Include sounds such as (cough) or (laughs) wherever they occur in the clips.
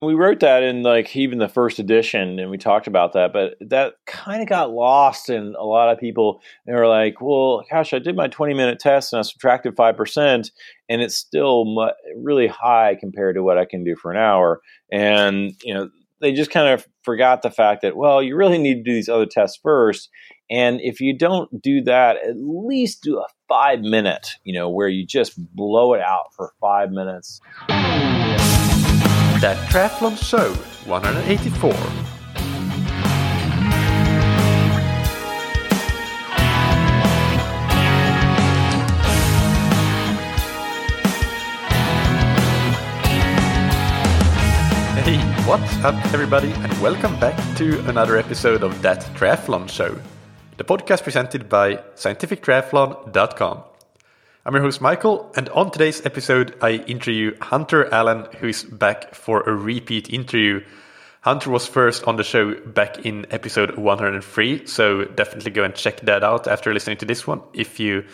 we wrote that in like even the first edition and we talked about that but that kind of got lost in a lot of people they were like well gosh i did my 20 minute test and i subtracted 5% and it's still mu- really high compared to what i can do for an hour. And you know they just kind of forgot the fact that well you really need to do these other tests first and if you don't do that at least do a five minute you know where you just blow it out for five minutes That Triathlon Show 184. Hey, what's up, everybody, and welcome back to another episode of That Triathlon Show, the podcast presented by scientifictriathlon.com. I'm your host, Michael, and on today's episode, I interview Hunter Allen, who is back for a repeat interview. Hunter was first on the show back in episode 103, so definitely go and check that out after listening to this one if you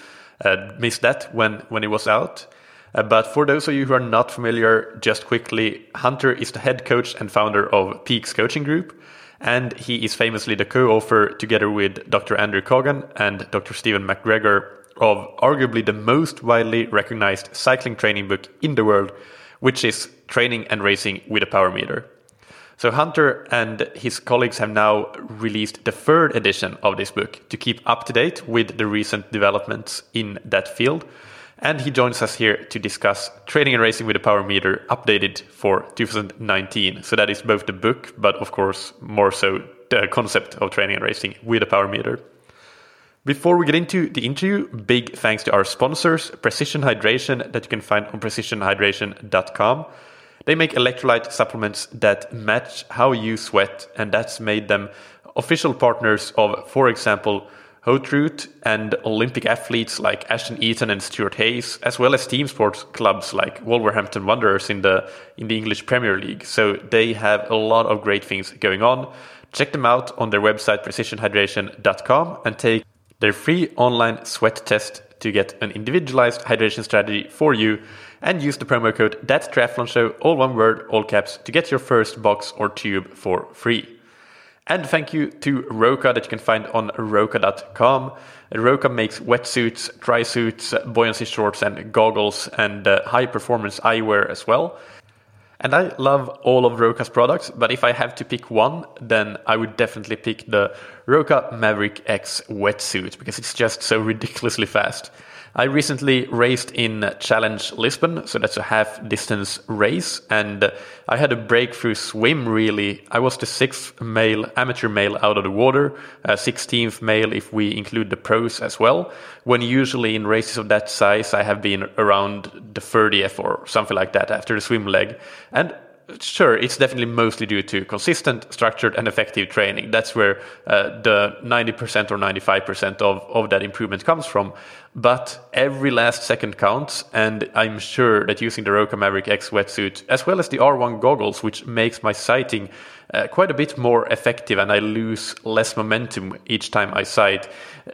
uh, missed that when, when it was out. Uh, but for those of you who are not familiar, just quickly, Hunter is the head coach and founder of Peaks Coaching Group, and he is famously the co author together with Dr. Andrew Coggan and Dr. Stephen McGregor of arguably the most widely recognized cycling training book in the world, which is Training and Racing with a Power Meter. So Hunter and his colleagues have now released the third edition of this book to keep up to date with the recent developments in that field. And he joins us here to discuss Training and Racing with a Power Meter updated for 2019. So that is both the book, but of course, more so the concept of training and racing with a power meter. Before we get into the interview, big thanks to our sponsors, Precision Hydration, that you can find on precisionhydration.com. They make electrolyte supplements that match how you sweat, and that's made them official partners of, for example, Hotroot and Olympic athletes like Ashton Eaton and Stuart Hayes, as well as team sports clubs like Wolverhampton Wanderers in the in the English Premier League. So they have a lot of great things going on. Check them out on their website precisionhydration.com and take their free online sweat test to get an individualized hydration strategy for you. And use the promo code that triathlon show all one word all caps to get your first box or tube for free. And thank you to roka that you can find on roka.com roka makes wetsuits dry suits buoyancy shorts and goggles and uh, high performance eyewear as well and I love all of Roka's products, but if I have to pick one, then I would definitely pick the Roka Maverick X wetsuit because it's just so ridiculously fast. I recently raced in Challenge Lisbon, so that's a half distance race, and I had a breakthrough swim really. I was the sixth male, amateur male out of the water, uh, 16th male if we include the pros as well. When usually in races of that size, I have been around the 30th or something like that after the swim leg. And sure, it's definitely mostly due to consistent, structured, and effective training. That's where uh, the 90% or 95% of, of that improvement comes from. But every last second counts, and I'm sure that using the Roka Maverick X wetsuit, as well as the R1 goggles, which makes my sighting uh, quite a bit more effective and I lose less momentum each time I sight.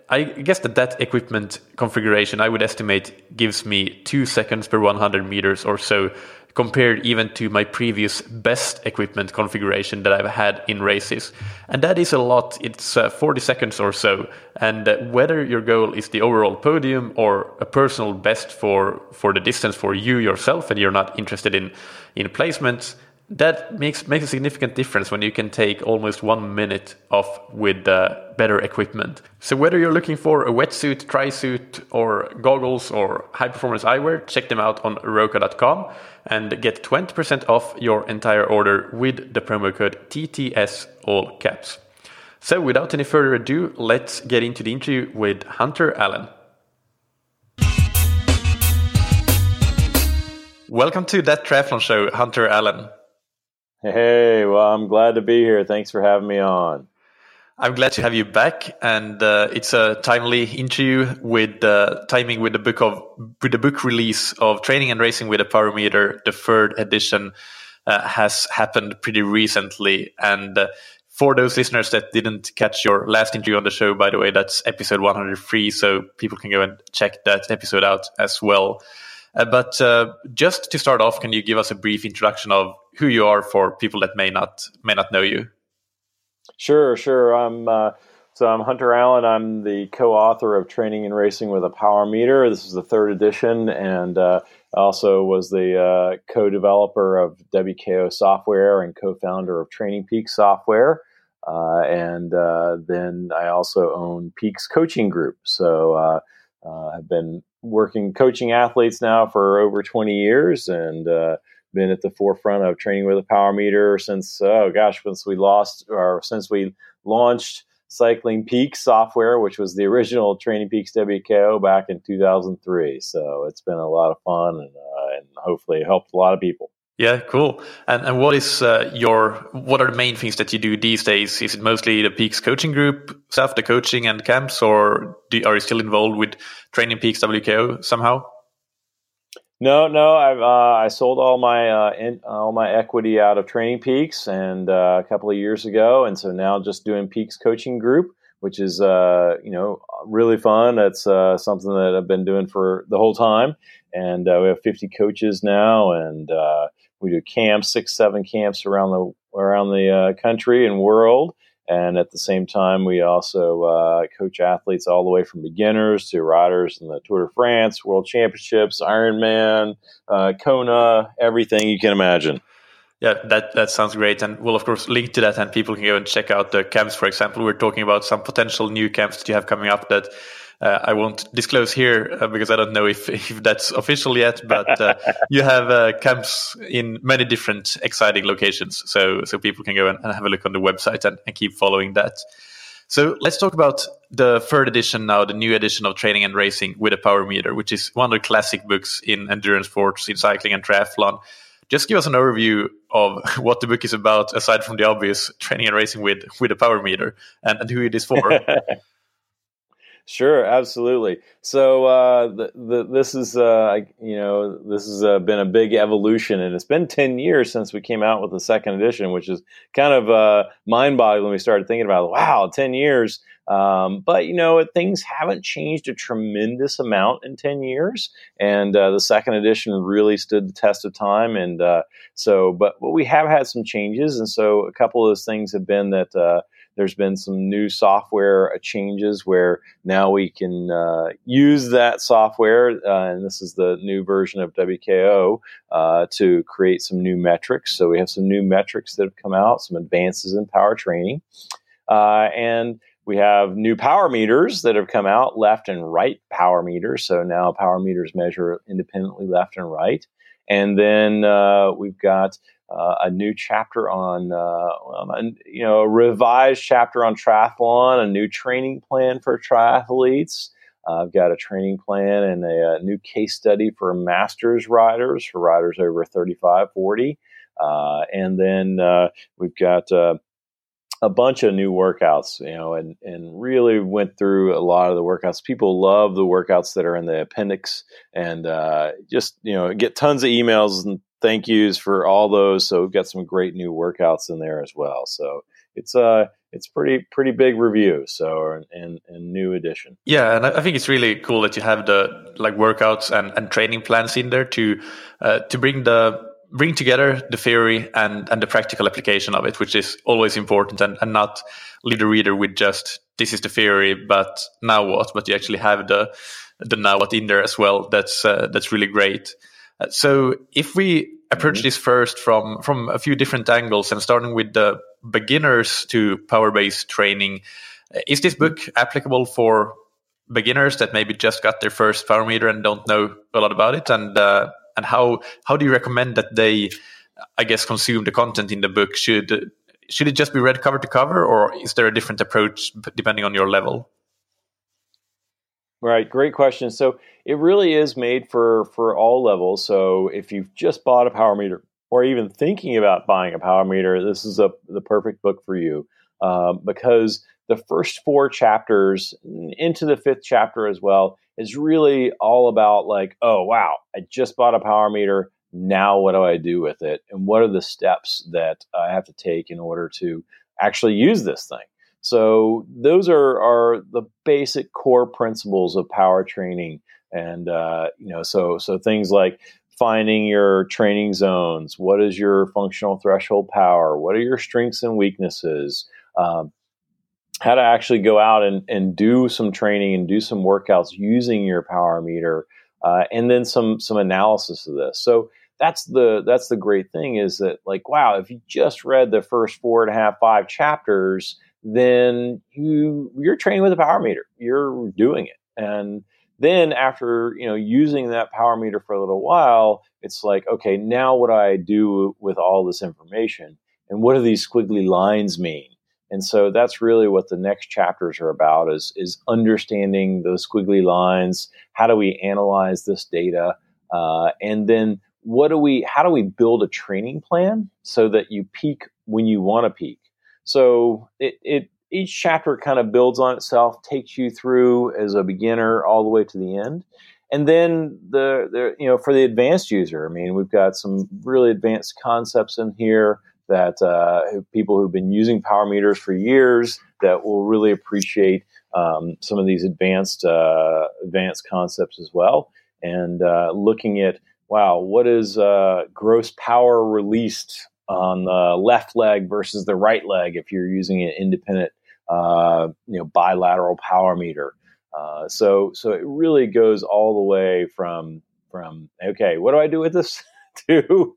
I guess that that equipment configuration I would estimate gives me two seconds per 100 meters or so compared even to my previous best equipment configuration that I've had in races. And that is a lot. It's uh, 40 seconds or so. And uh, whether your goal is the overall podium or a personal best for, for the distance for you yourself and you're not interested in, in placements, that makes makes a significant difference when you can take almost one minute off with uh, better equipment. So whether you're looking for a wetsuit, tri suit, or goggles or high performance eyewear, check them out on roka.com and get 20% off your entire order with the promo code TTS all caps. So without any further ado, let's get into the interview with Hunter Allen. Welcome to that triathlon show, Hunter Allen. Hey, well, I'm glad to be here. Thanks for having me on. I'm glad to have you back, and uh, it's a timely interview with uh, timing with the book of with the book release of Training and Racing with a Power Meter. The third edition uh, has happened pretty recently, and uh, for those listeners that didn't catch your last interview on the show, by the way, that's episode 103, so people can go and check that episode out as well. Uh, but uh, just to start off, can you give us a brief introduction of who you are for people that may not may not know you? Sure, sure. I'm uh, so I'm Hunter Allen. I'm the co-author of Training and Racing with a Power Meter. This is the third edition, and uh, also was the uh, co-developer of WKO software and co-founder of Training Peak software. Uh, and uh, then I also own Peaks Coaching Group. So uh, I've been working coaching athletes now for over 20 years, and been at the forefront of training with a power meter since oh gosh since we lost or since we launched Cycling Peaks software, which was the original Training Peaks WKO back in 2003. So it's been a lot of fun and, uh, and hopefully helped a lot of people. Yeah, cool. And and what is uh, your what are the main things that you do these days? Is it mostly the Peaks coaching group stuff, the coaching and camps, or do, are you still involved with Training Peaks WKO somehow? No, no. I've uh, I sold all my uh, in, all my equity out of Training Peaks and uh, a couple of years ago, and so now just doing Peaks Coaching Group, which is uh, you know really fun. It's uh, something that I've been doing for the whole time, and uh, we have 50 coaches now, and we do camps, six, seven camps around the around the country and world. And at the same time, we also uh, coach athletes all the way from beginners to riders in the Tour de France, World Championships, Ironman, uh, Kona, everything you can imagine. Yeah, that that sounds great, and we'll of course link to that, and people can go and check out the camps. For example, we're talking about some potential new camps that you have coming up that I won't disclose here uh, because I don't know if, (laughs) if that's official yet. But uh, (laughs) you have uh, camps in many different exciting locations, so so people can go and, and have a look on the website and, and, keep following that. So let's talk about the third edition now, the new edition of Training and Racing with a Power Meter, which is one of the classic books in endurance sports, in cycling and triathlon. Just give us an overview of (laughs) what the book is about, aside from the obvious training and racing with with a power meter, and, and who it is for. Sure, absolutely. So uh, the, the, this is uh, you know this has uh, been a big evolution, and it's been ten years since we came out with the second edition, which is kind of uh, mind-boggling when we started thinking about. Wow, ten years! Um, but you know things haven't changed a tremendous amount in ten years, and uh, the second edition really stood the test of time. And uh, so, but, but we have had some changes, and so a couple of those things have been that there's been some new software changes where now we can uh, use that software, uh, and this is the new version of WKO, uh, to create some new metrics. So we have some new metrics that have come out, some advances in power training. Uh, and we have new power meters that have come out, left and right power meters. So now power meters measure independently left and right. And then uh, we've got uh, a new chapter on, uh, you know, a revised chapter on triathlon, a new training plan for triathletes. Uh, I've got a training plan and a, a, new case study for masters riders, for riders over 35, 40. Uh, and then uh, we've got uh, a bunch of new workouts, you know, and, and really went through a lot of the workouts. People love the workouts that are in the appendix and just, you know, get tons of emails and thank yous for all those. So we've got some great new workouts in there as well. So it's uh it's pretty pretty big review. So and and new edition. Yeah, and I think it's really cool that you have the like workouts and, and training plans in there to uh, to bring the bring together the theory and and the practical application of it, which is always important, and, and not leave the reader with just this is the theory, but now what? But you actually have the the now what in there as well. That's uh, that's really great. Uh, so if we approach mm-hmm. this first from from a few different angles and starting with the beginners to power based training, uh, is this book applicable for beginners that maybe just got their first power meter and don't know a lot about it? And uh, and how how do you recommend that they, I guess, consume the content in the book? Should should it just be read cover to cover, or is there a different approach depending on your level? Right, great question. So it really is made for for all levels. So if you've just bought a power meter or even thinking about buying a power meter, this is a, the perfect book for you uh, because the first four chapters into the fifth chapter as well is really all about like, oh wow, I just bought a power meter. Now what do I do with it, and what are the steps that I have to take in order to actually use this thing? So those are, are the basic core principles of power training. And, uh, you know, so, so things like finding your training zones. What is your functional threshold power? What are your strengths and weaknesses? Um, how to actually go out and, and do some training and do some workouts using your power meter, uh, and then some some analysis of this. So that's the that's the great thing is that like wow, if you just read the first four and a half five chapters, then you you're training with a power meter. You're doing it, and then after you know using that power meter for a little while, it's like okay, now what do I do with all this information, and what do these squiggly lines mean? And so that's really what the next chapters are about is, is understanding those squiggly lines. How do we analyze this data? Uh, and then what do we, how do we build a training plan so that you peak when you want to peak? So it, it, each chapter kind of builds on itself, takes you through as a beginner all the way to the end. And then the, the you know, for the advanced user, I mean, we've got some really advanced concepts in here that uh, people who've been using power meters for years that will really appreciate um, some of these advanced uh, advanced concepts as well. And uh, looking at wow, what is uh, gross power released on the left leg versus the right leg if you're using an independent uh, you know bilateral power meter. Uh, so so it really goes all the way from from okay, what do I do with this? (laughs) to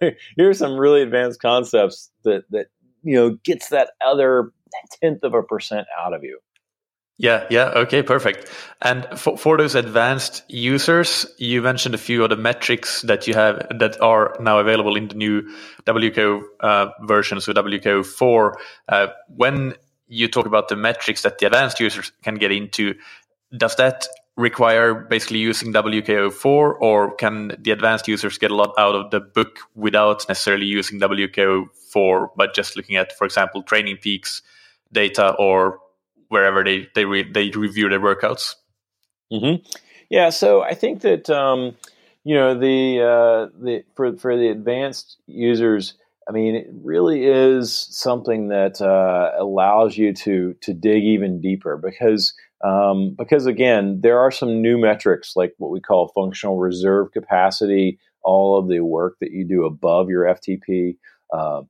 (laughs) here's some really advanced concepts that that you know gets that other tenth of a percent out of you. Yeah, yeah, okay, perfect. And for, for those advanced users, you mentioned a few of the metrics that you have that are now available in the new WKO uh, version, so WKO 4. Uh, when you talk about the metrics that the advanced users can get into, does that require basically using WKO4, or can the advanced users get a lot out of the book without necessarily using WKO4, but just looking at, for example, training peaks data or wherever they they re- they review their workouts? Mm-hmm. Yeah, so I think that um, you know the uh, the for for the advanced users. I mean, it really is something that uh, allows you to to dig even deeper because um, because again, there are some new metrics like what we call functional reserve capacity, all of the work that you do above your FTP. Uh,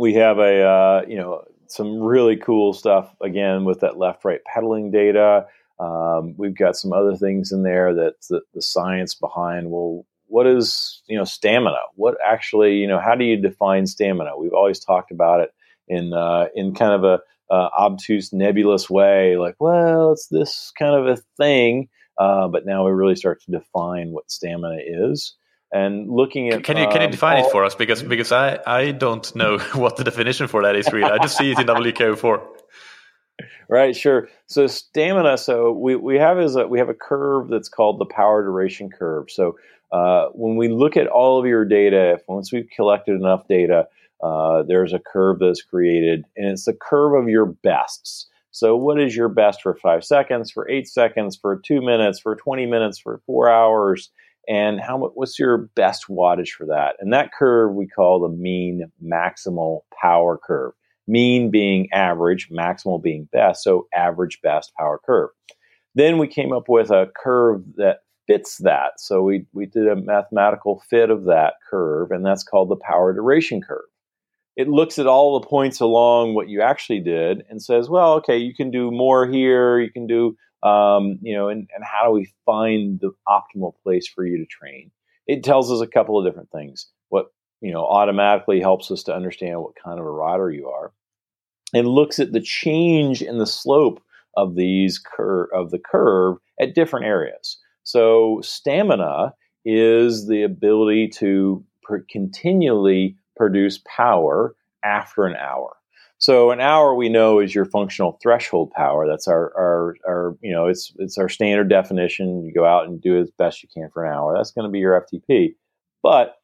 we have a uh, you know some really cool stuff again with that left right pedaling data. Um, we've got some other things in there that the, the science behind well what is you know stamina what actually you know how do you define stamina we've always talked about it in uh, in kind of a uh, obtuse, nebulous way, like, well, it's this kind of a thing. Uh, but now we really start to define what stamina is. And looking at can you can you um, define all, it for us because because I, I don't know (laughs) what the definition for that is really I just see it in WKO four. Right, sure. So stamina. So we, we have is a, we have a curve that's called the power duration curve. So uh, when we look at all of your data, if once we've collected enough data, uh, there's a curve that's created, and it's the curve of your bests. So, what is your best for five seconds, for eight seconds, for two minutes, for 20 minutes, for four hours? And how what's your best wattage for that? And that curve we call the mean maximal power curve. Mean being average, maximal being best. So, average best power curve. Then we came up with a curve that fits that. So, we, we did a mathematical fit of that curve, and that's called the power duration curve it looks at all the points along what you actually did and says, well, okay, you can do more here. You can do, um, you know, and, and how do we find the optimal place for you to train? It tells us a couple of different things. What, you know, automatically helps us to understand what kind of a rider you are and looks at the change in the slope of these cur- of the curve at different areas. So stamina is the ability to per- continually produce power after an hour. So an hour we know is your functional threshold power. That's our, our, our, you know, it's it's our standard definition. You go out and do as best you can for an hour. That's going to be your FTP. But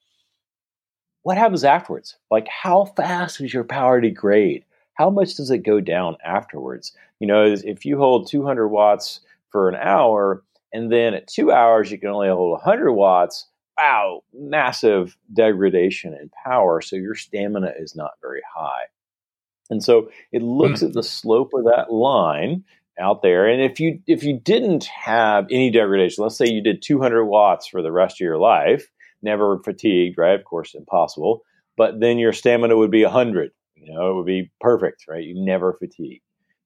what happens afterwards? Like how fast does your power degrade? How much does it go down afterwards? You know, if you hold 200 watts for an hour, and then at two hours you can only hold 100 watts, wow, massive degradation in power. So your stamina is not very high. And so it looks mm. at the slope of that line out there. And if you if you didn't have any degradation, let's say you did 200 watts for the rest of your life, never fatigued, right? Of course, impossible. But then your stamina would be 100. You know, it would be perfect, right? You never fatigue.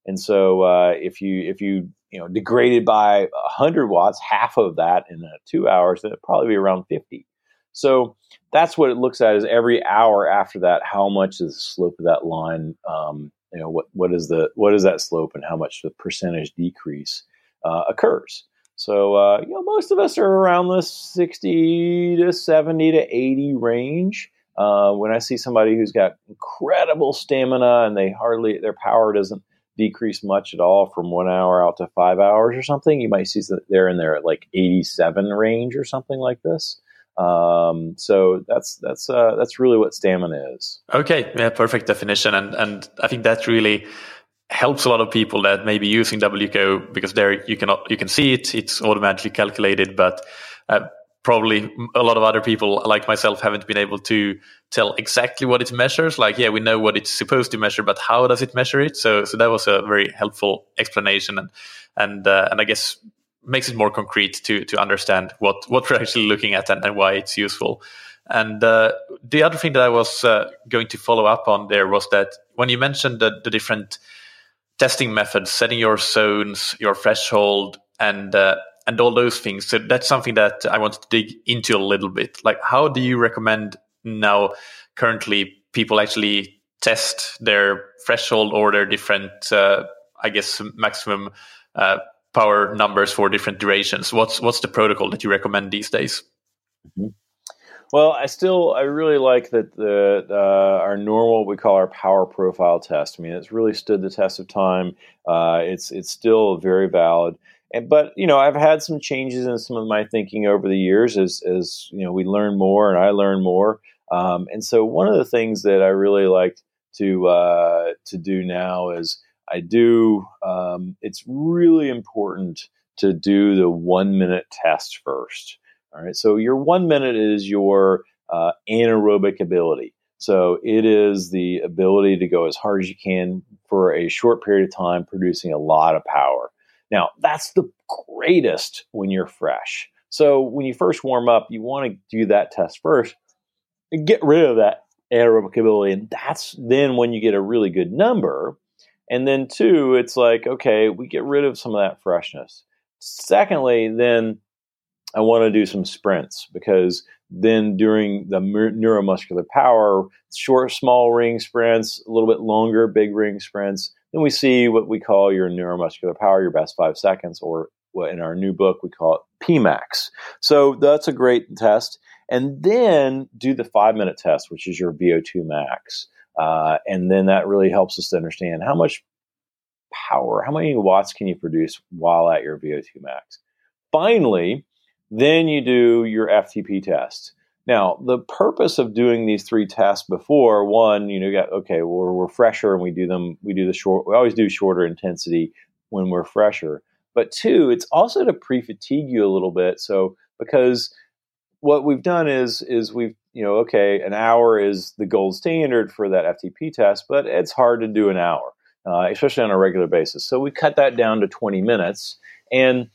And so uh, if you if you you know degraded by 100 watts, half of that in uh, two hours, then it'd probably be around 50. So that's what it looks at is every hour after that, how much is the slope of that line um, you know what what is the what is that slope and how much the percentage decrease uh, occurs. So uh, you know most of us are around the sixty to seventy to eighty range. Uh, when I see somebody who's got incredible stamina and they hardly their power doesn't decrease much at all from one hour out to five hours or something, you might see that they're in there at like eighty seven range or something like this. Um, so that's that's uh, that's really what stamina is. Okay, yeah, perfect definition, and and I think that really helps a lot of people that may be using WKO because there you can you can see it, it's automatically calculated, but uh, probably a lot of other people like myself haven't been able to tell exactly what it measures. Like, yeah, we know what it's supposed to measure, but how does it measure it? So, so that was a very helpful explanation, and and uh, and I guess makes it more concrete to to understand what what we're actually looking at and, and why it's useful. And uh, the other thing that I was uh, going to follow up on there was that when you mentioned the, the different testing methods, setting your zones, your threshold, and uh, and all those things. So that's something that I wanted to dig into a little bit. Like, how do you recommend now currently people actually test their threshold or their different, uh, I guess, maximum uh, power numbers for different durations. What's what's the protocol that you recommend these days? Mm-hmm. Well, I still I really like that the uh, our normal we call our power profile test. I mean, it's really stood the test of time. Uh, it's it's still very valid. And, but you know, I've had some changes in some of my thinking over the years as as you know we learn more and I learn more. Um, and so one of the things that I really like to uh, to do now is I do. Um, it's really important to do the one minute test first. All right. So your one minute is your uh, anaerobic ability. So it is the ability to go as hard as you can for a short period of time, producing a lot of power. Now, that's the greatest when you're fresh. So when you first warm up, you want to do that test first and get rid of that anaerobic ability. And that's then when you get a really good number and then two, it's like, okay, we get rid of some of that freshness. Secondly, then I want to do some sprints because then during the neuromuscular power, short, small ring sprints, a little bit longer, big ring sprints, then we see what we call your neuromuscular power, your best five seconds, or what in our new book we call it PMAX. So that's a great test. And then do the five minute test, which is your VO2 max. Uh, and then that really helps us to understand how much power, how many watts can you produce while at your VO2 max. Finally, then you do your FTP test. Now, the purpose of doing these three tests before one, you know, you got okay, well, we're, we're fresher and we do them. We do the short. We always do shorter intensity when we're fresher. But two, it's also to pre-fatigue you a little bit. So because what we've done is is we've you know, okay, an hour is the gold standard for that FTP test, but it's hard to do an hour, uh, especially on a regular basis. So we cut that down to 20 minutes. And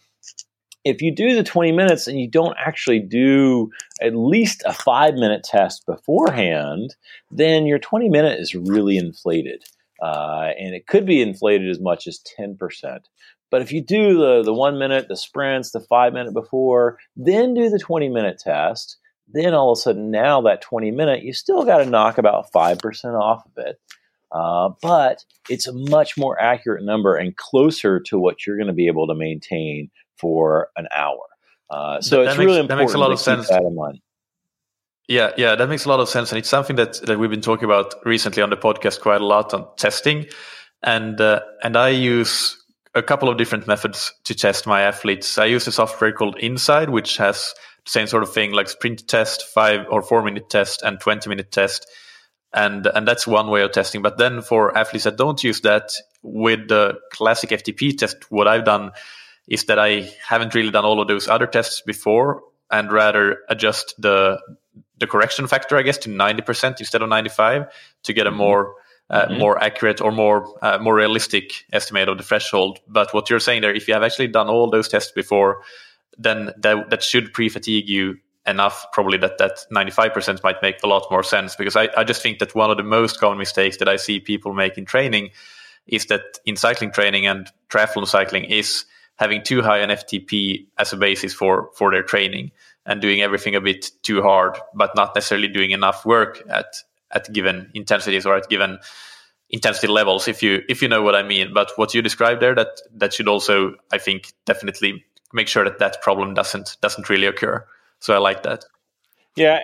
if you do the 20 minutes and you don't actually do at least a five minute test beforehand, then your 20 minute is really inflated. Uh, and it could be inflated as much as 10%. But if you do the, the one minute, the sprints, the five minute before, then do the 20 minute test, then all of a sudden, now that 20 minute, you still got to knock about 5% off of it. Uh, but it's a much more accurate number and closer to what you're going to be able to maintain for an hour. Uh, so that it's makes, really important that makes a lot of sense. that in mind. Yeah, yeah, that makes a lot of sense, and it's something that that we've been talking about recently on the podcast quite a lot on testing, and uh, and I use a couple of different methods to test my athletes. I use a software called INSCYD, which has same sort of thing like sprint test, five or four minute test, and 20 minute test. And, and that's one way of testing. But then for athletes that don't use that with the classic FTP test, what I've done is that I haven't really done all of those other tests before and rather adjust the the correction factor, I guess, to 90% instead of 95 to get a mm-hmm. more uh, mm-hmm. more accurate or more uh, more realistic estimate of the threshold. But what you're saying there, if you have actually done all those tests before, then that that should pre-fatigue you enough probably that that 95% might make a lot more sense. Because I, I just think that one of the most common mistakes that I see people make in training is that in cycling training and triathlon cycling is having too high an FTP as a basis for for their training and doing everything a bit too hard, but not necessarily doing enough work at at given intensities or at given intensity levels if you if you know what i mean. But what you described there that that should also i think definitely make sure that that problem doesn't doesn't really occur. So i like that. Yeah.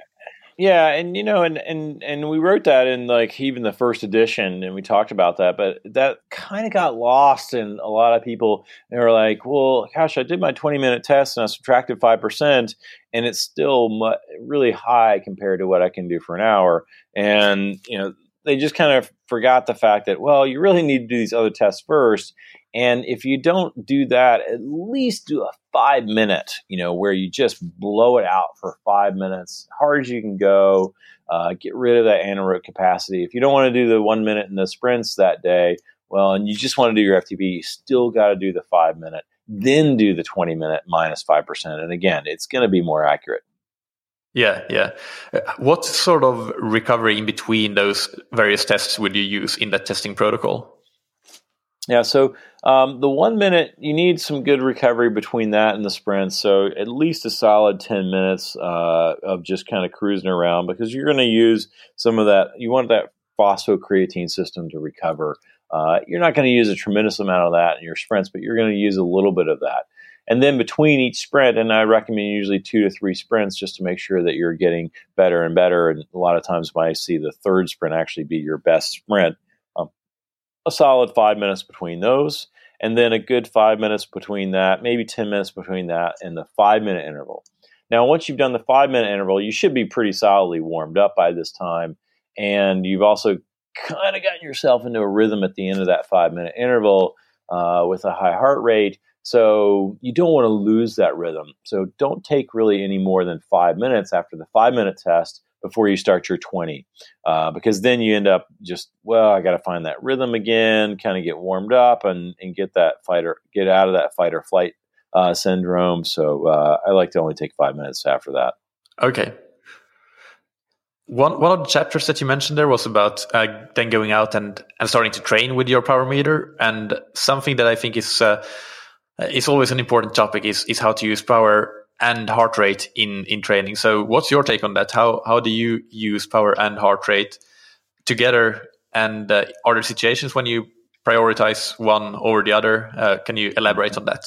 Yeah. And you know and and and we wrote that in like even the first edition and we talked about that but that kind of got lost in a lot of people they were like well gosh i did my 20 minute test and i subtracted 5% and it's still mu- really high compared to what i can do for an hour. And you know they just kind of forgot the fact that well you really need to do these other tests first and if you don't do that at least do a five minute you know where you just blow it out for five minutes hard as you can go uh, get rid of that anaerobic capacity if you don't want to do the one minute in the sprints that day well and you just want to do your ftp you still got to do the five minute then do the 20 minute minus 5% and again it's going to be more accurate yeah, yeah. Uh, what sort of recovery in between those various tests would you use in that testing protocol? Yeah, so um, the one minute, you need some good recovery between that and the sprint. So at least a solid 10 minutes uh, of just kind of cruising around because you're going to use some of that. You want that phosphocreatine system to recover. Uh, you're not going to use a tremendous amount of that in your sprints, but you're going to use a little bit of that. And then between each sprint, and I recommend usually two to three sprints just to make sure that you're getting better and better. And a lot of times when I see the third sprint actually be your best sprint, a solid five minutes between those. And then a good five minutes between that, maybe 10 minutes between that, and the five minute interval. Now, once you've done the five minute interval, you should be pretty solidly warmed up by this time. And you've also kind of gotten yourself into a rhythm at the end of that five minute interval uh, with a high heart rate. So you don't want to lose that rhythm. So don't take really any more than five minutes after the five minute test before you start your 20, uh, because then you end up just, well, I got to find that rhythm again, kind of get warmed up and, and get that fighter, get out of that fight or flight uh, syndrome. So uh, I like to only take five minutes after that. Okay. One one of the chapters that you mentioned there was about uh, then going out and, and starting to train with your power meter, and something that I think is uh, it's always an important topic is is how to use power and heart rate in in training. So, what's your take on that? How how do you use power and heart rate together? And uh, are there situations when you prioritize one over the other? Uh, can you elaborate on that?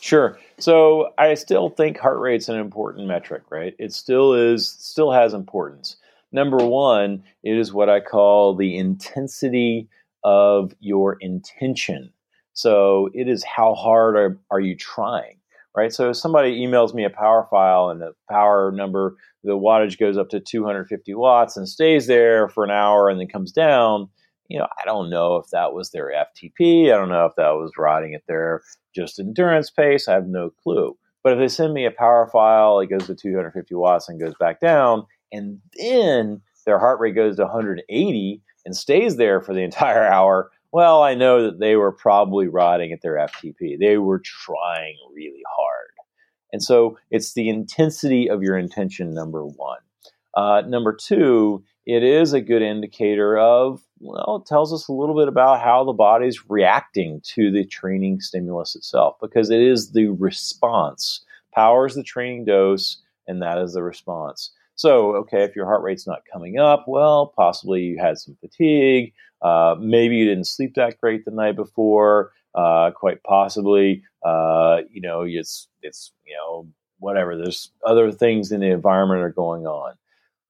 Sure. So I still think heart rate's an important metric, right? It still is, still has importance. Number one, it is what I call the intensity of your intention so it is how hard are, are you trying, right? So if somebody emails me a power file and the power number, the wattage goes up to 250 watts and stays there for an hour and then comes down, you know, I don't know if that was their FTP. I don't know if that was riding at their just endurance pace. I have no clue. But if they send me a power file, it goes to 250 watts and goes back down, and then their heart rate goes to 180 and stays there for the (laughs) entire hour, well, I know that they were probably riding at their FTP. They were trying really hard. And so it's the intensity of your intention, number one. Uh, number two, it is a good indicator of, well, it tells us a little bit about how the body's reacting to the training stimulus itself because it is the response. Power is the training dose, and that is the response. So, okay, if your heart rate's not coming up, well, possibly you had some fatigue. Uh, maybe you didn't sleep that great the night before. Uh, quite possibly, uh, you know, it's it's you know whatever. There's other things in the environment are going on.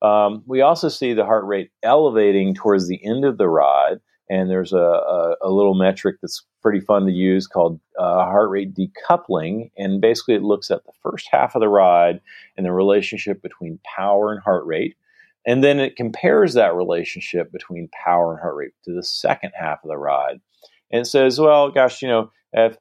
Um, we also see the heart rate elevating towards the end of the ride, and there's a, a, a little metric that's pretty fun to use called uh, heart rate decoupling. And basically, it looks at the first half of the ride and the relationship between power and heart rate. And then it compares that relationship between power and heart rate to the second half of the ride. And says, well, gosh, you know, if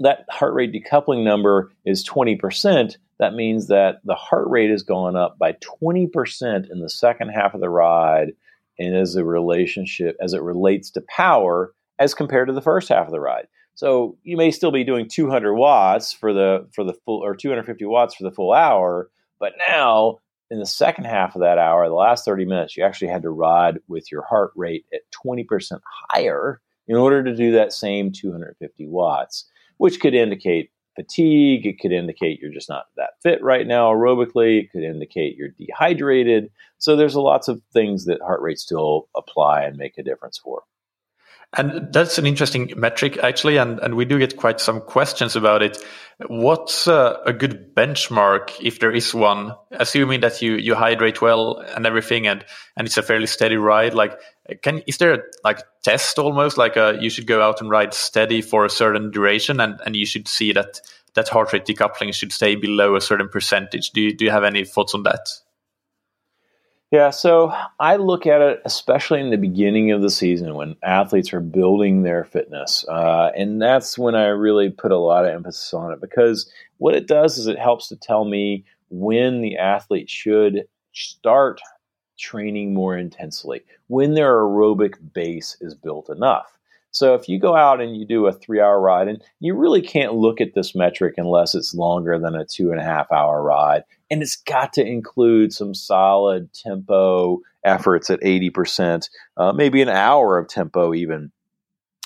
that heart rate decoupling number is 20%, that means that the heart rate has gone up by 20% in the second half of the ride and as a relationship as it relates to power as compared to the first half of the ride. So you may still be doing 200 watts for the for the full or 250 watts for the full hour, but now in the second half of that hour, the last 30 minutes, you actually had to ride with your heart rate at 20% higher in order to do that same 250 watts, which could indicate fatigue. It could indicate you're just not that fit right now aerobically. It could indicate you're dehydrated. So there's lots of things that heart rate still apply and make a difference for. And that's an interesting metric, actually, and, and we do get quite some questions about it. What's uh, a good benchmark, if there is one, assuming that you, you hydrate well and everything, and, and it's a fairly steady ride? Like, can is there a, like test almost like a, uh, you should go out and ride steady for a certain duration, and, and you should see that that heart rate decoupling should stay below a certain percentage? Do you, do you have any thoughts on that? Yeah, so I look at it, especially in the beginning of the season when athletes are building their fitness. Uh, and that's when I really put a lot of emphasis on it because what it does is it helps to tell me when the athlete should start training more intensely, when their aerobic base is built enough. So if you go out and you do a three hour ride, and you really can't look at this metric unless it's longer than a two and a half hour ride, and it's got to include some solid tempo efforts at 80%, uh, maybe an hour of tempo even.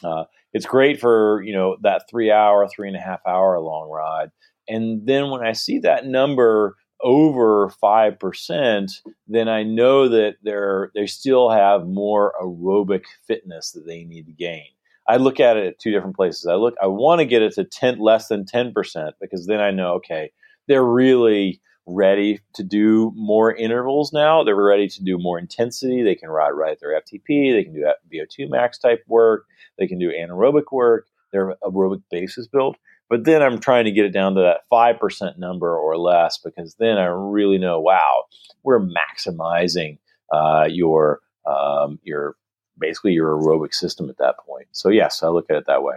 Uh, it's great for you know that three hour, three and a half hour long ride. And then when I see that number over five percent, then I know that they're they still have more aerobic fitness that they need to gain. I look at it at two different places. I look, I want to get it to 10, less than 10% because then I know, okay, they're really ready to do more intervals now. They're ready to do more intensity. They can ride right at their FTP. They can do VO2 max type work. They can do anaerobic work. Their aerobic base is built. But then I'm trying to get it down to that 5% number or less because then I really know, wow, we're maximizing uh, your um, your basically your aerobic system at that point. So yes, I look at it that way.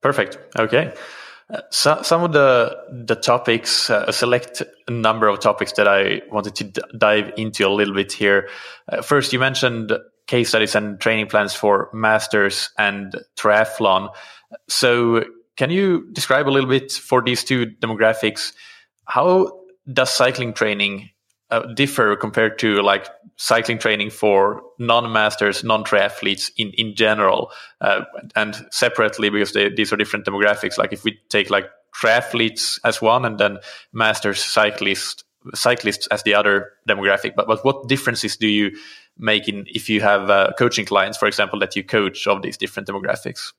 Perfect. Okay. So, some of the the topics, uh, a select number of topics that I wanted to d- dive into a little bit here. Uh, first, you mentioned case studies and training plans for masters and triathlon. So, can you describe a little bit for these two demographics? How does cycling training uh, differ compared to like cycling training for non-masters, non-triathletes in in general, uh, and separately because they, these are different demographics. Like if we take like triathletes as one, and then masters cyclists cyclists as the other demographic. But but what differences do you make in if you have uh, coaching clients, for example, that you coach of these different demographics?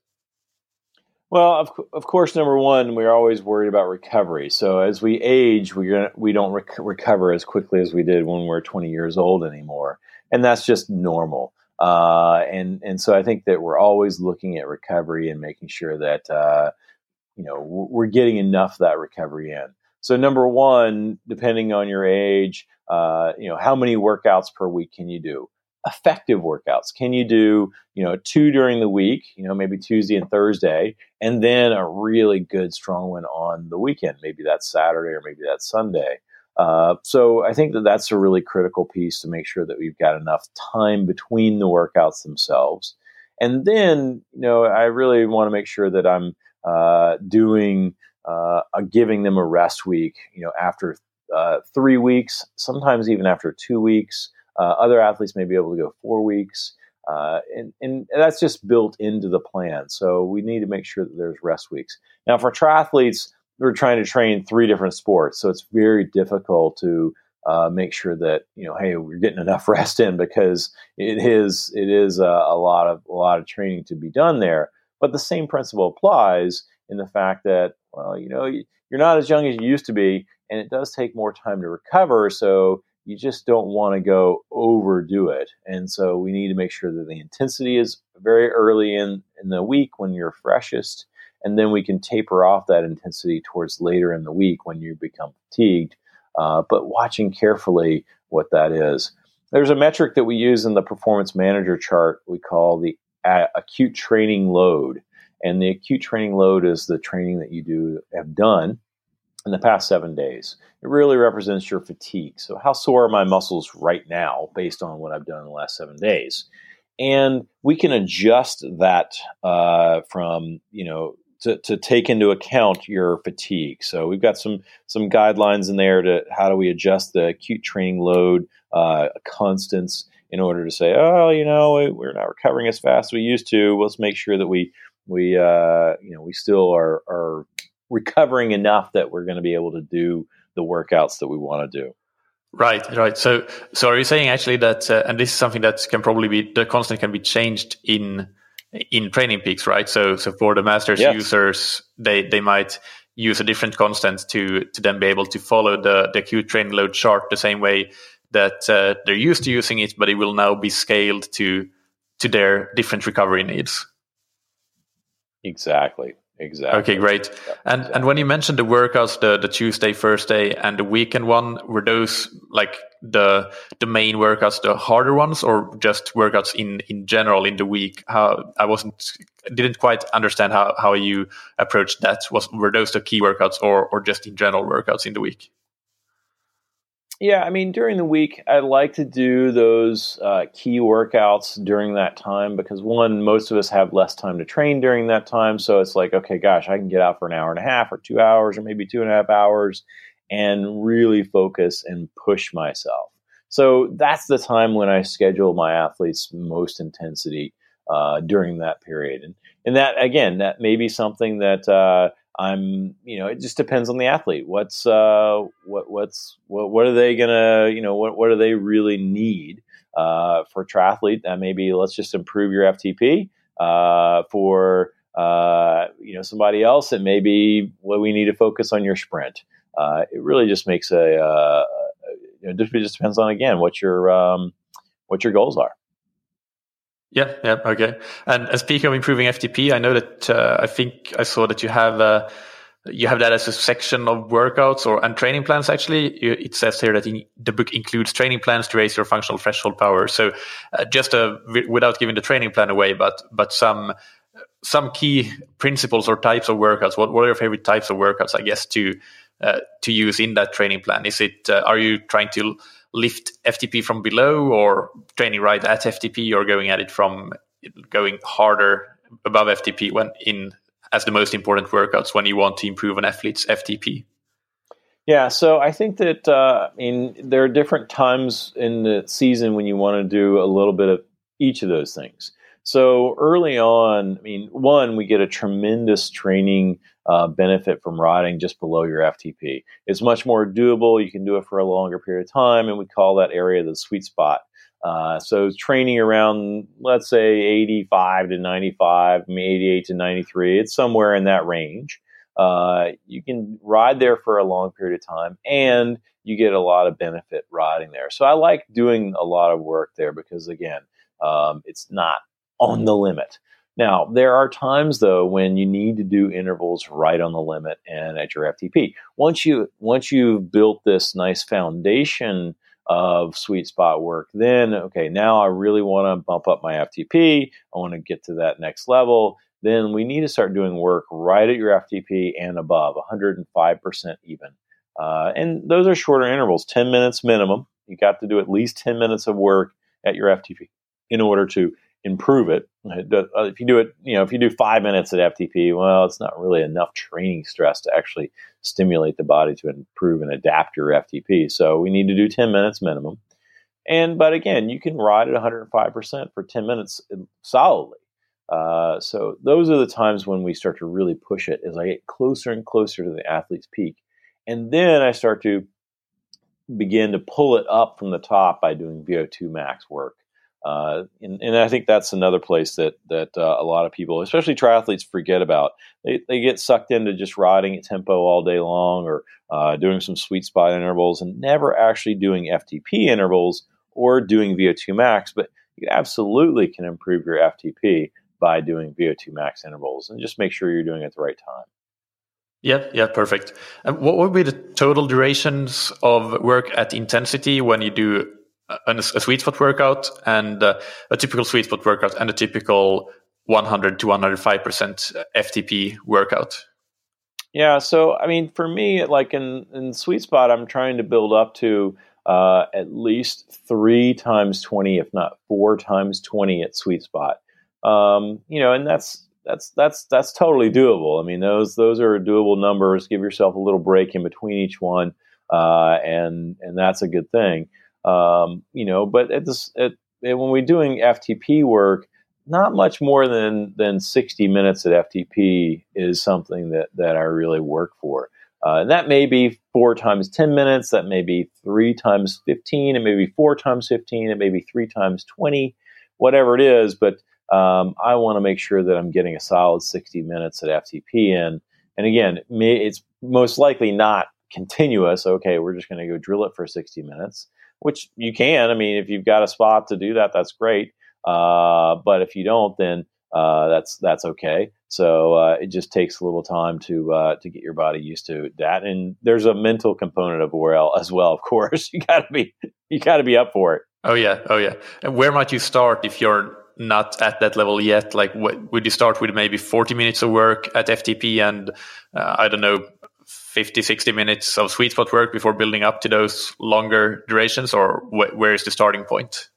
Well, of, of course, number one, we're always worried about recovery. So as we age, we we don't rec- recover as quickly as we did when we're 20 years old anymore, and that's just normal. Uh, and and so I think that we're always looking at recovery and making sure that uh, you know we're getting enough of that recovery in. So number one, depending on your age, uh, you know how many workouts per week can you do? Effective workouts? Can you do, you know, two during the week, you know, maybe Tuesday and Thursday, and then a really good strong one on the weekend? Maybe that's Saturday or maybe that's Sunday. Uh, so I think that that's a really critical piece to make sure that we've got enough time between the workouts themselves. And then, you know, I really want to make sure that I'm uh, doing, uh, giving them a rest week, you know, after uh, three weeks, sometimes even after two weeks. Uh, other athletes may be able to go four weeks. Uh, and, and that's just built into the plan. So we need to make sure that there's rest weeks. Now, for triathletes, we're trying to train three different sports, so it's very difficult to uh, make sure that you know, hey, we're getting enough (laughs) rest in because it is it is a, a, lot of a lot of training to be done there. But the same principle applies in the fact that well, you know, you're not as young as you used to be, and it does take more time to recover. So you just don't want to go overdo it. And so we need to make sure that the intensity is very early in, in the week when you're freshest. And then we can taper off that intensity towards later in the week when you become fatigued. Uh, but watching carefully what that is. There's a metric that we use in the performance manager chart we call the acute training load. And the acute training load is the training that you do have done in the past seven days. It really represents your fatigue. So, how sore are my muscles right now based on what I've done in the last seven days? And we can adjust that uh, from, you know, to, to take into account your fatigue. So we've got some some guidelines in there to how do we adjust the acute training load uh, constants in order to say, oh, you know, we're not recovering as fast as we used to. Let's make sure that we we uh, you know we still are are recovering enough that we're going to be able to do the workouts that we want to do. Right, right. So, so are you saying actually that, uh, and this is something that can probably be the constant can be changed in in training peaks, right? So, so for the masters yes. users, they they might use a different constant to to then be able to follow the the acute training load chart the same way that uh, they're used to using it, but it will now be scaled to to their different recovery needs. Exactly. Exactly. Okay, great. Yep, and exactly. and when you mentioned the workouts, the the Tuesday, first day, and the weekend one, were those like the the main workouts, the harder ones, or just workouts in in general in the week? How I wasn't didn't quite understand how how you approached that. Was were those the key workouts, or or just in general workouts in the week? Yeah, I mean, during the week, I like to do those uh, key workouts during that time because one, most of us have less time to train during that time. So it's like, okay, gosh, I can get out for an hour and a half or two hours or maybe two and a half hours and really focus and push myself. So that's the time when I schedule my athletes' most intensity uh, during that period. And, and that, again, that may be something that, uh, I'm, you know, it just depends on the athlete. What's, uh, what, what's, what, what are they gonna, you know, what, what do they really need uh, for triathlete? That maybe let's just improve your FTP. Uh, for uh, you know somebody else, it may be what we need to focus on your sprint. Uh, it really just makes a, uh, it just depends on again what your um, what your goals are. Yeah, yeah, okay. And, and speaking of improving FTP, I know that uh, I think I saw that you have uh, you have that as a section of workouts or and training plans. Actually, it says here that in, the book includes training plans to raise your functional threshold power. So, uh, just a, without giving the training plan away, but but some some key principles or types of workouts. What what are your favorite types of workouts? I guess to uh, to use in that training plan. Is it uh, are you trying to lift FTP from below or training right at FTP or going at it from going harder above FTP when in as the most important workouts when you want to improve an athlete's FTP? Yeah, so I think that uh, I mean there are different times in the season when you want to do a little bit of each of those things. So early on, I mean, one, we get a tremendous training uh, benefit from riding just below your FTP. It's much more doable. You can do it for a longer period of time, and we call that area the sweet spot. Uh, so training around, let's say, 85 to 95, 88 to 93, it's somewhere in that range. Uh, you can ride there for a long period of time, and you get a lot of benefit riding there. So I like doing a lot of work there because, again, um, it's not on the limit. Now, there are times though when you need to do intervals right on the limit and at your FTP. Once you once you've built this nice foundation of sweet spot work, then okay, now I really want to bump up my FTP. I want to get to that next level. Then we need to start doing work right at your FTP and above, 105% even. Uh, and those are shorter intervals, 10 minutes minimum. You got to do at least 10 minutes of work at your FTP in order to improve it. Uh, if you do it, you know, if you do five minutes at FTP, well, it's not really enough training stress to actually stimulate the body to improve and adapt your FTP. So we need to do 10 minutes minimum. And, but again, you can ride at 105% for 10 minutes solidly. Uh, so those are the times when we start to really push it as I get closer and closer to the athlete's peak. And then I start to begin to pull it up from the top by doing VO2 max work. Uh, and, and, I think that's another place that that uh, a lot of people, especially triathletes, forget about. They, they get sucked into just riding at tempo all day long, or uh, doing some sweet spot intervals, and never actually doing FTP intervals or doing VO2 max. But you absolutely can improve your FTP by doing VO2 max intervals, and just make sure you're doing it at the right time. Yeah, yeah, perfect. And what would be the total durations of work at intensity when you do a, a sweet spot workout and uh, a typical sweet spot workout and a typical 100 to 105% FTP workout? Yeah, so I mean, for me, like in in sweet spot, I'm trying to build up to uh, at least three times twenty, if not four times twenty at sweet spot. Um, you know, and that's that's that's that's totally doable. I mean, those those are doable numbers. Give yourself a little break in between each one, uh, and and that's a good thing. Um, you know, but at this at, when we're doing FTP work, not much more than than 60 minutes at FTP is something that that I really work for. Uh, and that may be four times 10 minutes, that may be three times 15, it may be four times 15, it may be three times 20, whatever it is. But um, I want to make sure that I'm getting a solid 60 minutes at FTP in. And again, it's most likely not continuous. Okay, we're just going to go drill it for 60 minutes, which you can. I mean, if you've got a spot to do that, that's great. Uh, but if you don't, then uh, that's that's okay. So uh, it just takes a little time to uh, to get your body used to that. And there's a mental component of well as well. Of (laughs) course, you got to be you got to be up for it. Oh yeah, oh yeah. And where might you start if you're not at that level yet? Like, what, would you start with maybe 40 minutes of work at FTP and uh, I don't know 50, 60 minutes of sweet spot work before building up to those longer durations, or wh- where is the starting point?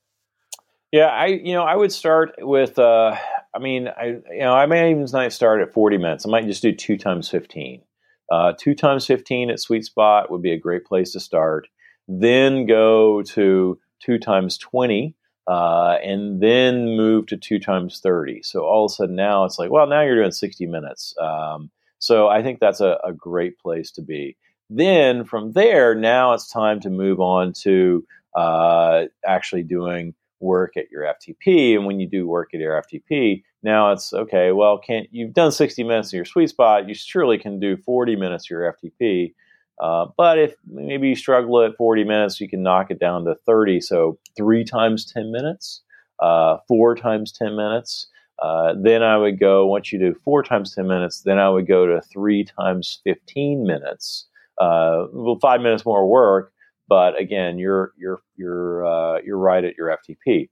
Yeah, I you know I would start with uh, I mean I you know I may even start at 40 minutes. I might just do two times 15. Uh, two times 15 at sweet spot would be a great place to start. Then go to two times 20. Uh, and then move to two times 30. So all of a sudden now it's like, well, now you're doing 60 minutes. Um, so I think that's a, a, great place to be. Then from there, now it's time to move on to uh, actually doing work at your FTP. And when you do work at your FTP, now it's okay, well, can't you've done 60 minutes in your sweet spot, you surely can do 40 minutes of your FTP. Uh, but if maybe you struggle at 40 minutes, you can knock it down to 30. So three times 10 minutes, uh, four times 10 minutes. Uh, then I would go, once you do four times 10 minutes, then I would go to three times 15 minutes. Uh, well, five minutes more work, but again, you're you're you're uh, you're right at your FTP.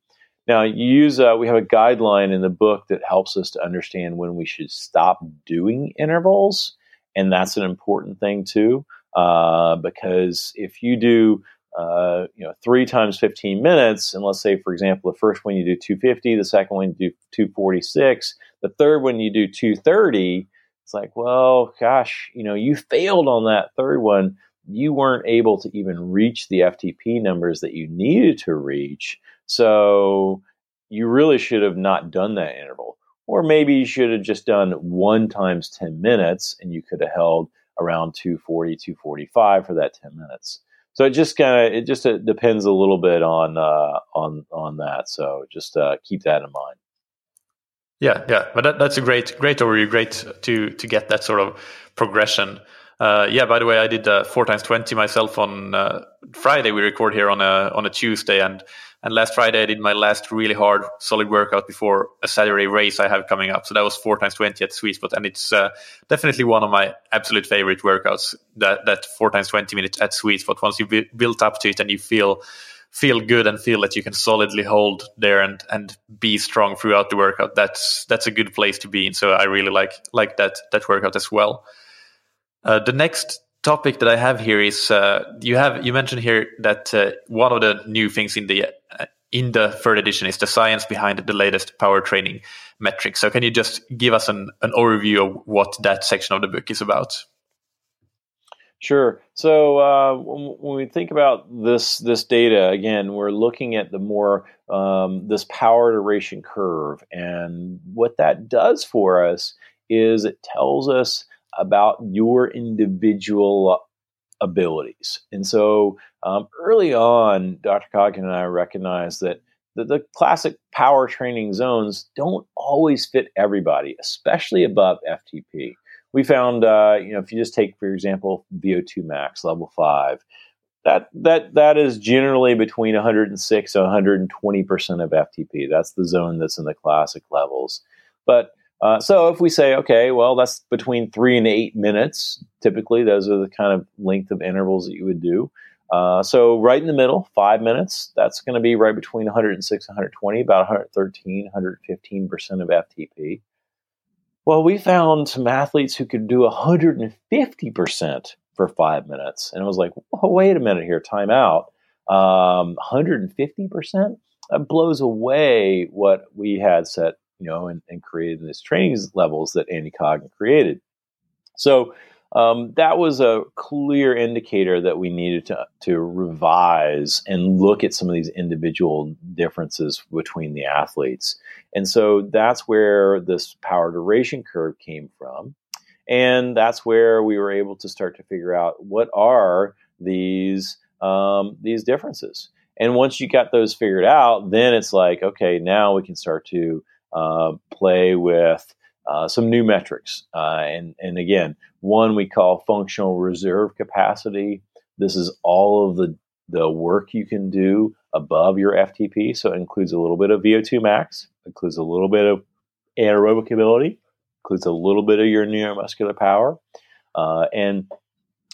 Now, you use uh, we have a guideline in the book that helps us to understand when we should stop doing intervals, and that's an important thing too, uh, because if you do uh, you know three times 15 minutes, and let's say for example the first one you do 250, the second one you do 246, the third one you do 230. It's like, well, gosh, you know, you failed on that third one you weren't able to even reach the FTP numbers that you needed to reach. So you really should have not done that interval. Or maybe you should have just done one times 10 minutes and you could have held around 240, 245 for that 10 minutes. So it just kind of it just uh, depends a little bit on uh, on on that. So just uh, keep that in mind. Yeah, yeah, but that, that's a great great overview. Great to to get that sort of progression. Uh, yeah, by the way, I did uh, four times twenty myself on uh, Friday. We record here on a on a Tuesday, and and last Friday I did my last really hard solid workout before a Saturday race I have coming up. So that was four times twenty at Sweet Spot, and it's uh, definitely one of my absolute favorite workouts. That that four times twenty minutes at Sweet Spot. Once you have built up to it and you feel feel good and feel that you can solidly hold there and and be strong throughout the workout. That's that's a good place to be in. So I really like like that that workout as well. Uh, the next topic that I have here is uh, you have you mentioned here that uh, one of the new things in the uh, in the third edition is the science behind the latest power training metrics. So can you just give us an, an overview of what that section of the book is about? Sure. So uh, when we think about this this data again, we're looking at the more um, this power duration curve, and what that does for us is it tells us about your individual abilities. And so um, early on, Dr. Coggan and I recognized that the, the, classic power training zones don't always fit everybody, especially above FTP. We found, uh, you know, if you just take, for example, VO2 max level five, that that that is generally between 106 and 120 percent of FTP. That's the zone that's in the classic levels. But uh, so if we say, okay, well, that's between three and eight minutes. Typically, those are the kind of length of intervals that you would do. Uh, so right in the middle, five minutes. That's going to be right between 106 and 120, about 113, 115 percent of FTP. Well, we found some athletes who could do 150% for five minutes. And I was like, wait a minute here, time out. Um, 150%? That blows away what we had set, know, and, and created this training levels that Andy Coggan created. So um, that was a clear indicator that we needed to, to revise and look at some of these individual differences between the athletes. And so that's where this power duration curve came from. And that's where we were able to start to figure out what are these um, these differences. And once you got those figured out, then it's like, okay, now we can start to play with uh, some new metrics. Uh, and, and again, one we call functional reserve capacity. This is all of the, the work you can do above your FTP. So it includes a little bit of VO2 max, includes a little bit of anaerobic ability, includes a little bit of your neuromuscular power. Uh, and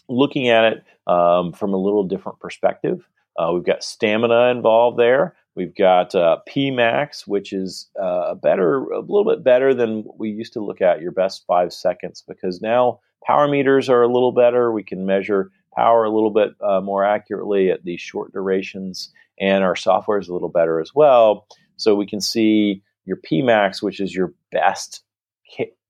looking at it um, from a little different perspective, uh, we've got stamina involved there. We've got uh, Pmax, which is uh, a better, a little bit better than we used to look at your best five seconds because now power meters are a little better. We can measure power a little bit uh, more accurately at these short durations, and our software is a little better as well. So we can see your Pmax, which is your best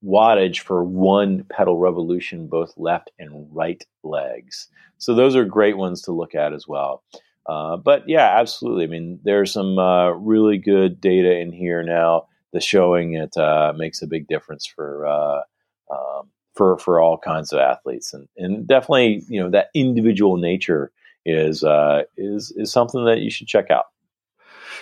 wattage for one pedal revolution, both left and right legs. So those are great ones to look at as well. Uh, but yeah, absolutely. I mean, there's some uh, really good data in here now that's showing it uh, makes a big difference for uh, um, for for all kinds of athletes, and and definitely you know that individual nature is uh, is is something that you should check out.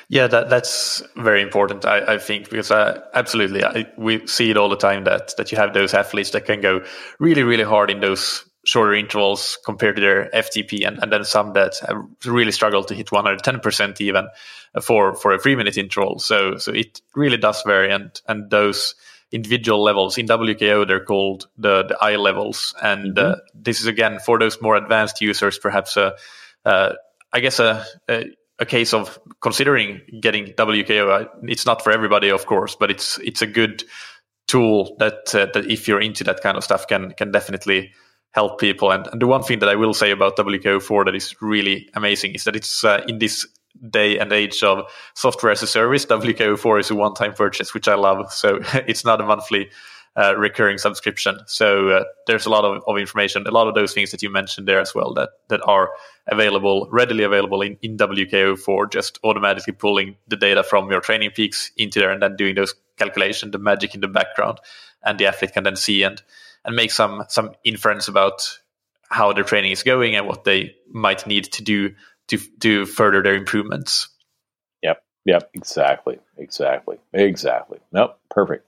Yeah, that that's very important. I, I think because uh, absolutely, I, we see it all the time that that you have those athletes that can go really really hard in those shorter intervals compared to their FTP, and, and then some that really struggle to hit 110% even for for a three minute interval. So so it really does vary, and and those individual levels in WKO they're called the the I levels, and mm-hmm. uh, this is again for those more advanced users, perhaps a uh, I guess a, a a case of considering getting WKO. It's not for everybody, of course, but it's it's a good tool that uh, that if you're into that kind of stuff can can definitely help people. And, and, the one thing that I will say about WKO4 that is really amazing is that it's uh, in this day and age of software as a service, WKO4 is a one time purchase, which I love. So (laughs) it's not a monthly uh, recurring subscription. So uh, there's a lot of, of information, a lot of those things that you mentioned there as well that, that are available, readily available in, in WKO4, just automatically pulling the data from your training peaks into there and then doing those calculations, the magic in the background. And the athlete can then see and and make some some inference about how their training is going and what they might need to do to to further their improvements. Yep. Yep. Exactly. Exactly. Exactly. Nope. Perfect.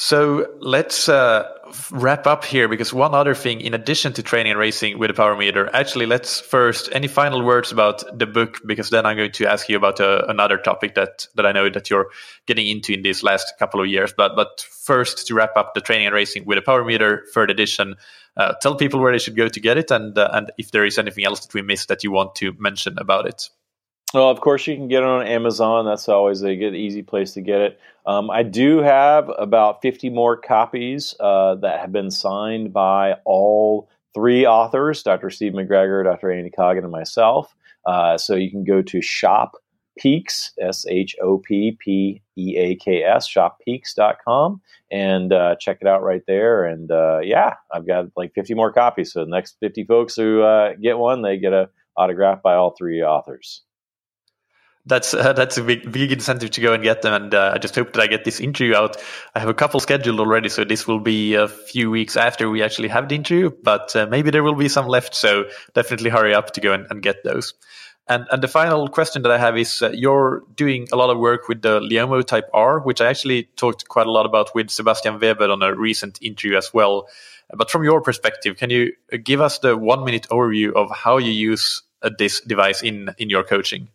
So let's uh, wrap up here because one other thing, in addition to training and racing with a power meter, actually, let's first any final words about the book because then I'm going to ask you about uh, another topic that that I know that you're getting into in these last couple of years. But but first, to wrap up the training and racing with a power meter third edition, uh, tell people where they should go to get it, and uh, and if there is anything else that we missed that you want to mention about it. Well, of course, you can get it on Amazon. That's always a good, easy place to get it. Um, I do have about 50 more copies uh, that have been signed by all three authors Dr. Steve McGregor, Dr. Andy Coggan, and myself. Uh, so you can go to Shop Peaks, S H O P P E A K S, shoppeaks.com, and uh, check it out right there. And uh, yeah, I've got like 50 more copies. So the next 50 folks who uh, get one, they get a autograph by all three authors that's uh, that's a big big incentive to go and get them. And uh, I just hope that I get this interview out. I have a couple scheduled already, so this will be a few weeks after we actually have the interview. But uh, maybe there will be some left, so definitely hurry up to go and, and get those. And and the final question that I have is: uh, You're doing a lot of work with the Leomo Type R, which I actually talked quite a lot about with Sebastian Weber on a recent interview as well. But from your perspective, can you give us the one minute overview of how you use uh, this device in in your coaching?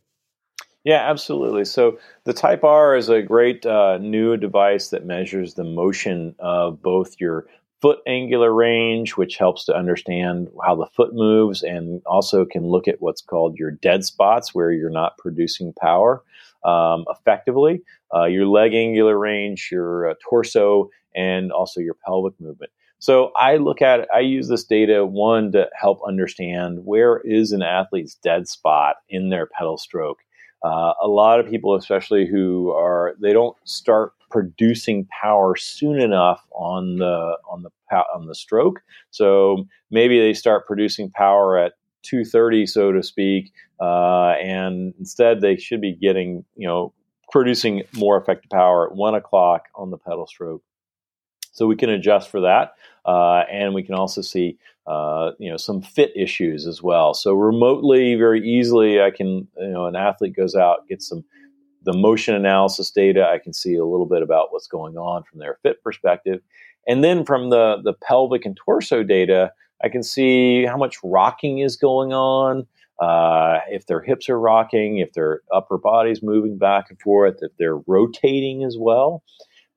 Yeah, absolutely. So the Type R is a great uh, new device that measures the motion of both your foot angular range, which helps to understand how the foot moves, and also can look at what's called your dead spots where you're not producing power um, effectively. Uh, your leg angular range, your uh, torso and also your pelvic movement. So I look at it, I use this data one to help understand where is an athlete's dead spot in their pedal stroke. Uh, a lot of people, especially who are, they don't start producing power soon enough on the on the on the stroke. So maybe they start producing power at 230, so to speak, uh, and instead they should be getting you know producing more effective power at one o'clock on the pedal stroke. So we can adjust for that, uh, and we can also see uh, you know some fit issues as well. So remotely, very easily, I can you know an athlete goes out gets some the motion analysis data. I can see a little bit about what's going on from their fit perspective, and then from the the pelvic and torso data, I can see how much rocking is going on. Uh, if their hips are rocking, if their upper body's moving back and forth, if they're rotating as well.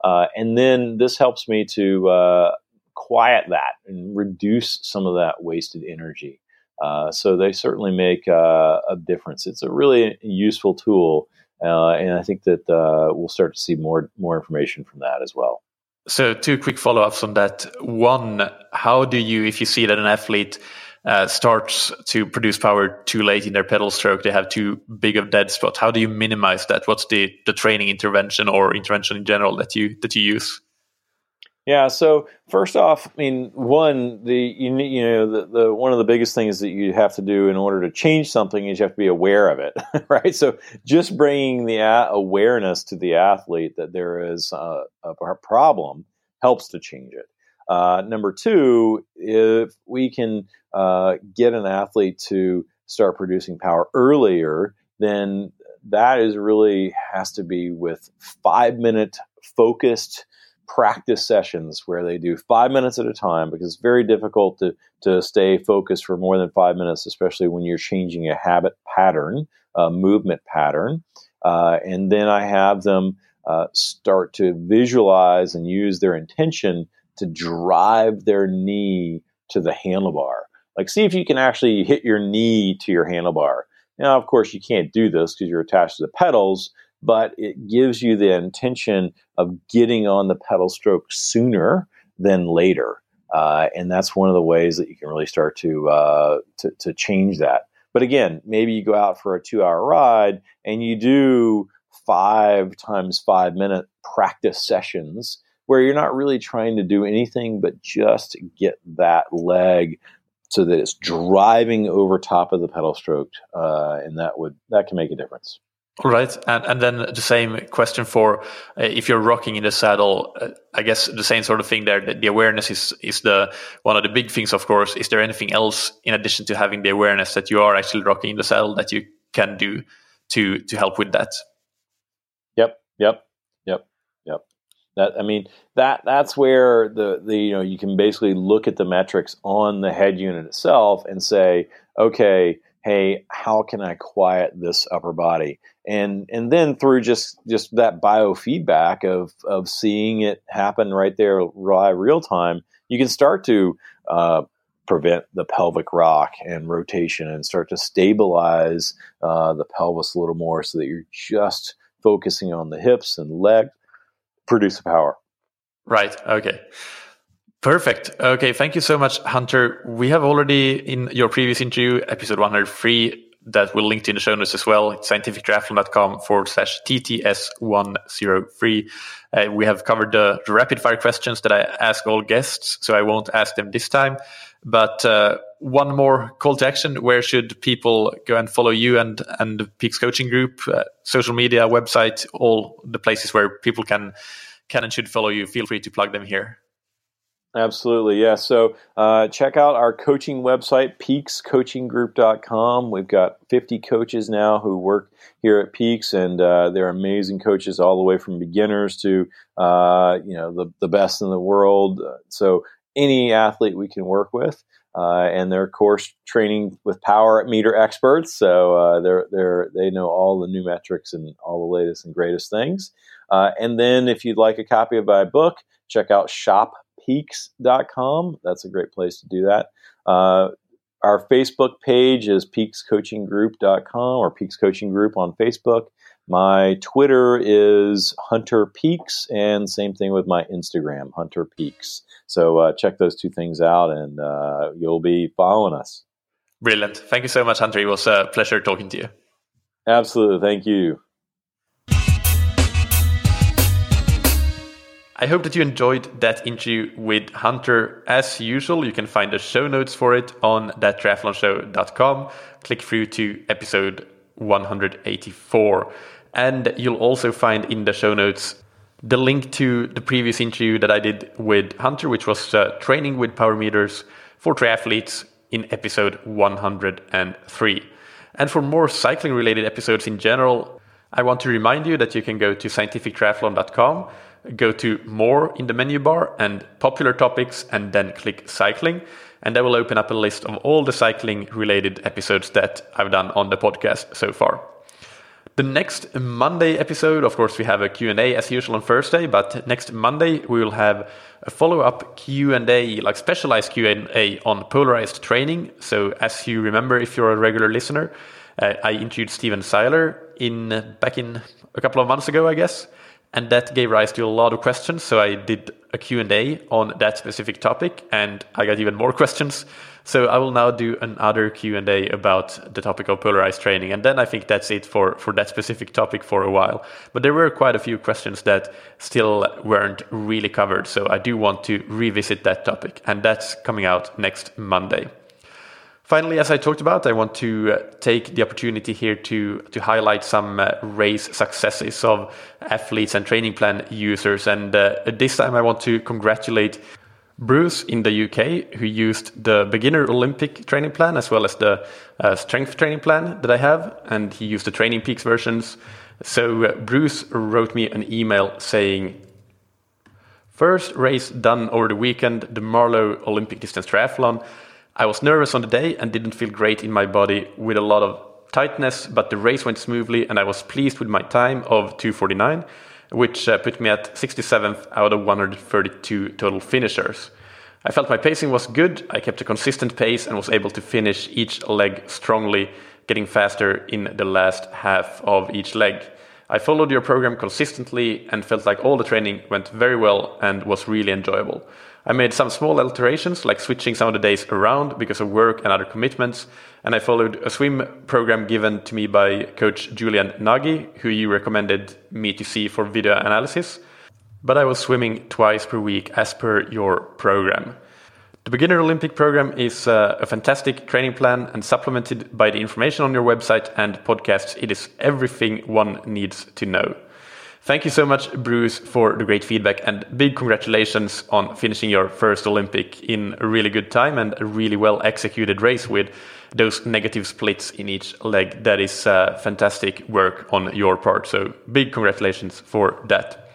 Uh, and then this helps me to uh, quiet that and reduce some of that wasted energy. Uh, so they certainly make uh, a difference. It's a really useful tool, uh, and I think that uh, we'll start to see more more information from that as well. So, two quick follow ups on that. One, how do you, if you see that an athlete uh, starts to produce power too late in their pedal stroke, they have too big of dead spot. How do you minimize that? What's the the training intervention or intervention in general that you that you use? Yeah. So first off, I mean, one the you, you know the, the one of the biggest things that you have to do in order to change something is you have to be aware of it, (laughs) right? So just bringing the awareness to the athlete that there is a, a problem helps to change it. Uh, number two, if we can uh, get an athlete to start producing power earlier, then that is really has to be with five minute focused practice sessions where they do five minutes at a time because it's very difficult to, to stay focused for more than five minutes, especially when you're changing a habit pattern, a movement pattern. Uh, and then I have them uh, start to visualize and use their intention to drive their knee to the handlebar. Like, see if you can actually hit your knee to your handlebar. Now, of course, you can't do this because you're attached to the pedals, but it gives you the intention of getting on the pedal stroke sooner than later. Uh, and that's one of the ways that you can really start to, uh, to, to change that. But again, maybe you go out for a two hour ride and you do five times five minute practice sessions where you're not really trying to do anything but just get that leg so that it's driving over top of the pedal stroke, uh, and that would that can make a difference. All right, and and then the same question for uh, if you're rocking in the saddle. Uh, I guess the same sort of thing there. The, the awareness is is the one of the big things, of course. Is there anything else in addition to having the awareness that you are actually rocking in the saddle that you can do to to help with that? Yep, yep, yep, yep. That I mean that that's where the the you know you can basically look at the metrics on the head unit itself and say, okay, hey, how can I quiet this upper body? And and then through just just that biofeedback of of seeing it happen right there live real time, you can start to uh, prevent the pelvic rock and rotation and start to stabilize uh, the pelvis a little more so that you're just focusing on the hips and leg produce power. Right. Okay. Perfect. Okay. Thank you so much, Hunter. We have already in your previous interview, episode 103, that we'll link to in the show notes as well. It's scientifictriathlon.com forward slash TTS103. Uh, we have covered the, the, rapid fire questions that I ask all guests, so I won't ask them this time. But uh, one more call to action where should people go and follow you and, and the Peaks Coaching Group, uh, social media, website, all the places where people can, can and should follow you? Feel free to plug them here. Absolutely, yeah. So uh, check out our coaching website, peakscoachinggroup.com. We've got 50 coaches now who work here at Peaks, and uh, they're amazing coaches all the way from beginners to uh, you know the, the best in the world. So any athlete we can work with. Uh, and they're of course training with power meter experts, so uh, they're they're they know all the new metrics and all the latest and greatest things. Uh, and then, if you'd like a copy of my book, check out Shop peaks.com. That's a great place to do that. Uh, our Facebook page is peakscoachinggroup.com or Peaks Coaching Group on Facebook. My Twitter is Hunter Peaks, and same thing with my Instagram, Hunter Peaks. So uh, check those two things out, and uh, you'll be following us. Brilliant. Thank you so much, Hunter. It was a pleasure talking to you. Absolutely. Thank you. I hope that you enjoyed that interview with Hunter. As usual, you can find the show notes for it on thattriathlonshow.com. Click through to episode 184. And you'll also find in the show notes the link to the previous interview that I did with Hunter, which was uh, training with power meters for triathletes in episode 103. And for more cycling related episodes in general, I want to remind you that you can go to scientifictriathlon.com, go to more in the menu bar and popular topics, and then click cycling. And that will open up a list of all the cycling related episodes that I've done on the podcast so far. The next Monday episode, of course, we have a Q&A as usual on Thursday, but next Monday we will have a follow-up Q&A, like specialized Q&A on polarized training. So as you remember, if you're a regular listener, uh, I interviewed Stephen Seiler in back in a couple of months ago, I guess, and that gave rise to a lot of questions. So I did a Q&A on that specific topic, and I got even more questions. So I will now do another Q&A about the topic of polarized training. And then I think that's it for, for that specific topic for a while. But there were quite a few questions that still weren't really covered. So I do want to revisit that topic. And that's coming out next Monday. Finally, as I talked about, I want to uh, take the opportunity here to, to highlight some uh, race successes of athletes and training plan users. And uh, this time I want to congratulate Bruce in the UK, who used the beginner Olympic training plan as well as the uh, strength training plan that I have, and he used the Training Peaks versions. So uh, Bruce wrote me an email saying, First race done over the weekend, the Marlow Olympic distance triathlon. I was nervous on the day and didn't feel great in my body with a lot of tightness, but the race went smoothly and I was pleased with my time of 249 which uh, put me at 67th out of 132 total finishers. I felt my pacing was good, I kept a consistent pace and was able to finish each leg strongly, getting faster in the last half of each leg. I followed your program consistently and felt like all the training went very well and was really enjoyable. I made some small alterations, like switching some of the days around because of work and other commitments, and I followed a swim program given to me by coach Julian Nagy, who you recommended me to see for video analysis. But I was swimming twice per week as per your program. The Beginner Olympic program is uh, a fantastic training plan and supplemented by the information on your website and podcasts. It is everything one needs to know. Thank you so much, Bruce, for the great feedback and big congratulations on finishing your first Olympic in a really good time and a really well executed race with those negative splits in each leg. That is uh, fantastic work on your part. So, big congratulations for that.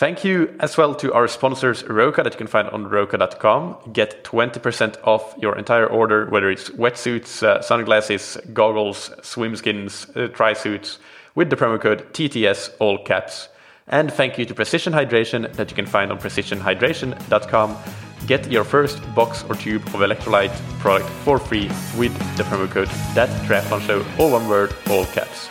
Thank you as well to our sponsors, Roka, that you can find on roka.com. Get 20% off your entire order, whether it's wetsuits, uh, sunglasses, goggles, swim skins, uh, tri suits with the promo code TTS all caps. And thank you to Precision Hydration that you can find on precisionhydration.com. Get your first box or tube of electrolyte product for free with the promo code that triathlon show all one word all caps.